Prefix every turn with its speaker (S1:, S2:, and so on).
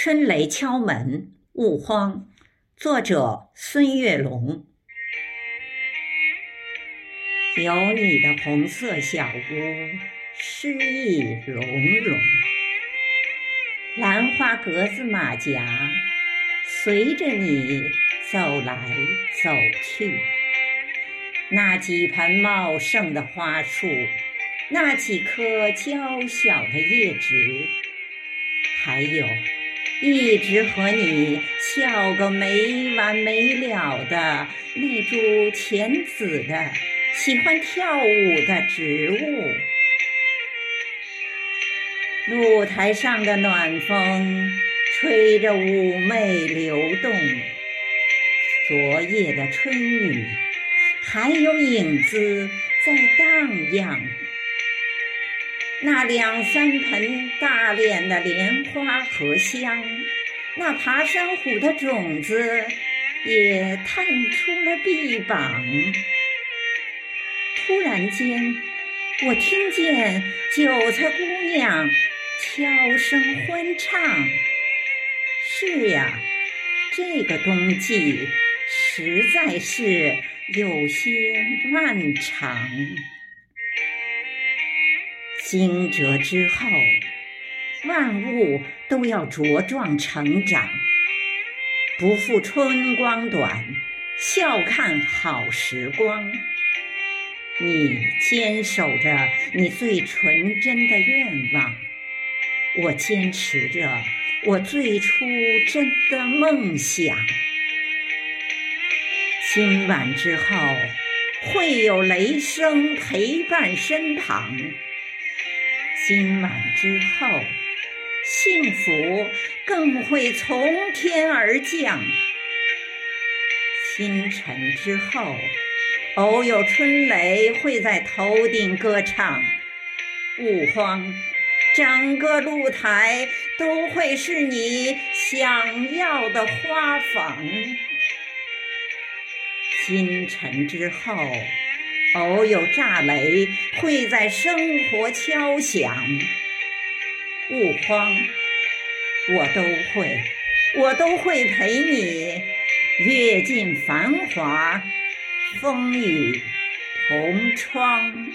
S1: 春雷敲门，勿慌。作者：孙月龙。有你的红色小屋，诗意融融。兰花格子马甲，随着你走来走去。那几盆茂盛的花树，那几棵娇小的叶植，还有。一直和你笑个没完没了的那株浅紫的、喜欢跳舞的植物。露台上的暖风吹着妩媚流动，昨夜的春雨还有影子在荡漾。那两三盆大脸的莲花荷香，那爬山虎的种子也探出了臂膀。突然间，我听见韭菜姑娘悄声欢唱。是呀，这个冬季实在是有些漫长。惊蛰之后，万物都要茁壮成长。不负春光短，笑看好时光。你坚守着你最纯真的愿望，我坚持着我最初真的梦想。今晚之后，会有雷声陪伴身旁。今晚之后，幸福更会从天而降。清晨之后，偶有春雷会在头顶歌唱。勿慌，整个露台都会是你想要的花房。清晨之后。偶有炸雷会在生活敲响，勿慌，我都会，我都会陪你阅尽繁华，风雨同窗。